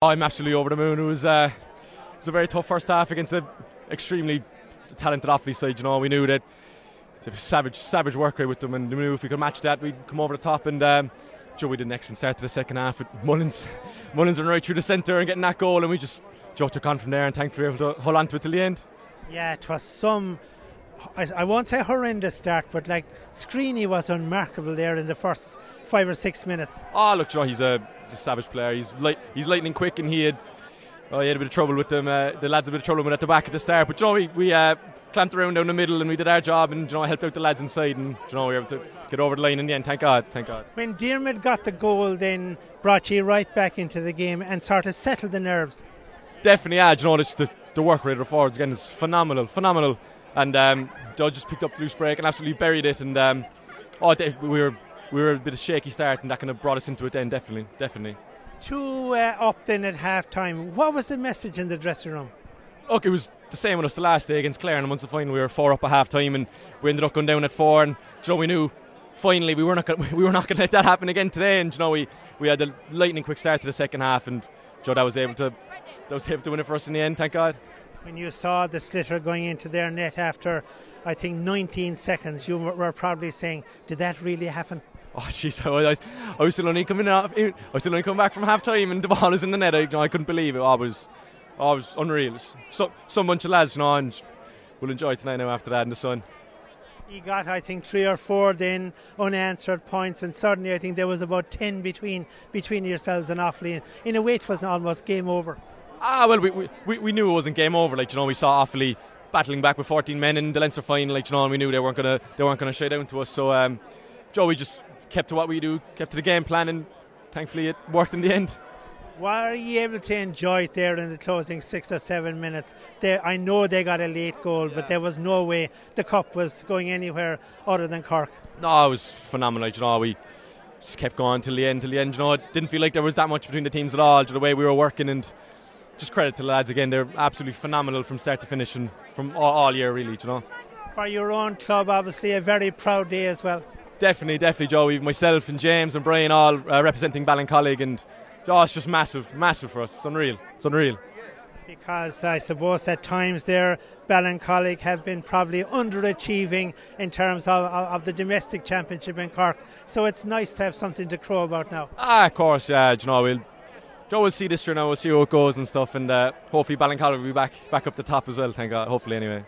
I'm absolutely over the moon. It was, uh, it was a very tough first half against an extremely talented Offaly side. You know, we knew that savage, savage work rate with them, and we knew if we could match that, we'd come over the top. And um, Joe, we did an excellent start to the second half with Mullins, Mullins running right through the centre and getting that goal, and we just Joe took on from there, and thankfully we were able to hold on to it till the end. Yeah, it was some. I won't say horrendous start, but like Screeney was unmarkable there in the first five or six minutes. Oh, look, Joe, he's a, he's a savage player. He's light, he's lightning quick, and he had oh, he had a bit of trouble with them. Uh, the lads a bit of trouble with at the back at the start, but Joe, we, we uh, clamped around down the middle, and we did our job, and you know, helped out the lads inside, and you know, we were able to get over the line in the end. Thank God, thank God. When Diarmid got the goal, then brought you right back into the game and sort of settled the nerves. Definitely, yeah. You know, it's the the work rate of the forwards again is phenomenal, phenomenal. And um, Doug just picked up the loose break and absolutely buried it. And um, oh, we were we were a bit of shaky start, and that kind of brought us into it. Then definitely, definitely. Two uh, up then at half time. What was the message in the dressing room? Look, it was the same with us the last day against Clare and once the final. We were four up at half time, and we ended up going down at four. And you know, we knew finally we were not gonna, we were not going to let that happen again today. And you know, we we had a lightning quick start to the second half, and Joe that was able to that was able to win it for us in the end. Thank God when you saw the sliotar going into their net after, I think, 19 seconds, you were probably saying, did that really happen? Oh, jeez, I was, I was still only coming out, I was still only coming back from half time and the ball was in the net. I, you know, I couldn't believe it. I was, I was unreal. So, some bunch of lads, you know, and we'll enjoy tonight now after that in the sun. He got, I think, three or four then unanswered points, and suddenly I think there was about ten between between yourselves and Offaly. In a way, it was almost game over. Ah, well, we, we, we knew it wasn't game over. Like you know, we saw Offaly battling back with 14 men in the Leinster final. Like you know, and we knew they weren't gonna they weren't gonna shy down to us. So, um, Joe, we just kept to what we do, kept to the game plan, and thankfully it worked in the end. Why Were you able to enjoy it there in the closing six or seven minutes? They, I know they got a late goal, yeah. but there was no way the cup was going anywhere other than Cork. No, it was phenomenal. You know, we just kept going till the end, till the end. You know, it didn't feel like there was that much between the teams at all. The way we were working and just credit to the lads again. They're absolutely phenomenal from start to finish and from all, all year, really. You know. For your own club, obviously a very proud day as well. Definitely, definitely, Joe. Even myself and James and Brian all uh, representing Ballincollig, and oh, it's just massive, massive for us. It's unreal. It's unreal. Because I suppose at times there, Ballincollig have been probably underachieving in terms of, of, of, the domestic championship in Cork. So it's nice to have something to crow about now. Ah, of course, yeah. You know, we'll Joe will see this year now. We'll see how it goes and stuff, and uh, hopefully Ballincollig will be back back up the top as well. Thank God. Hopefully, anyway.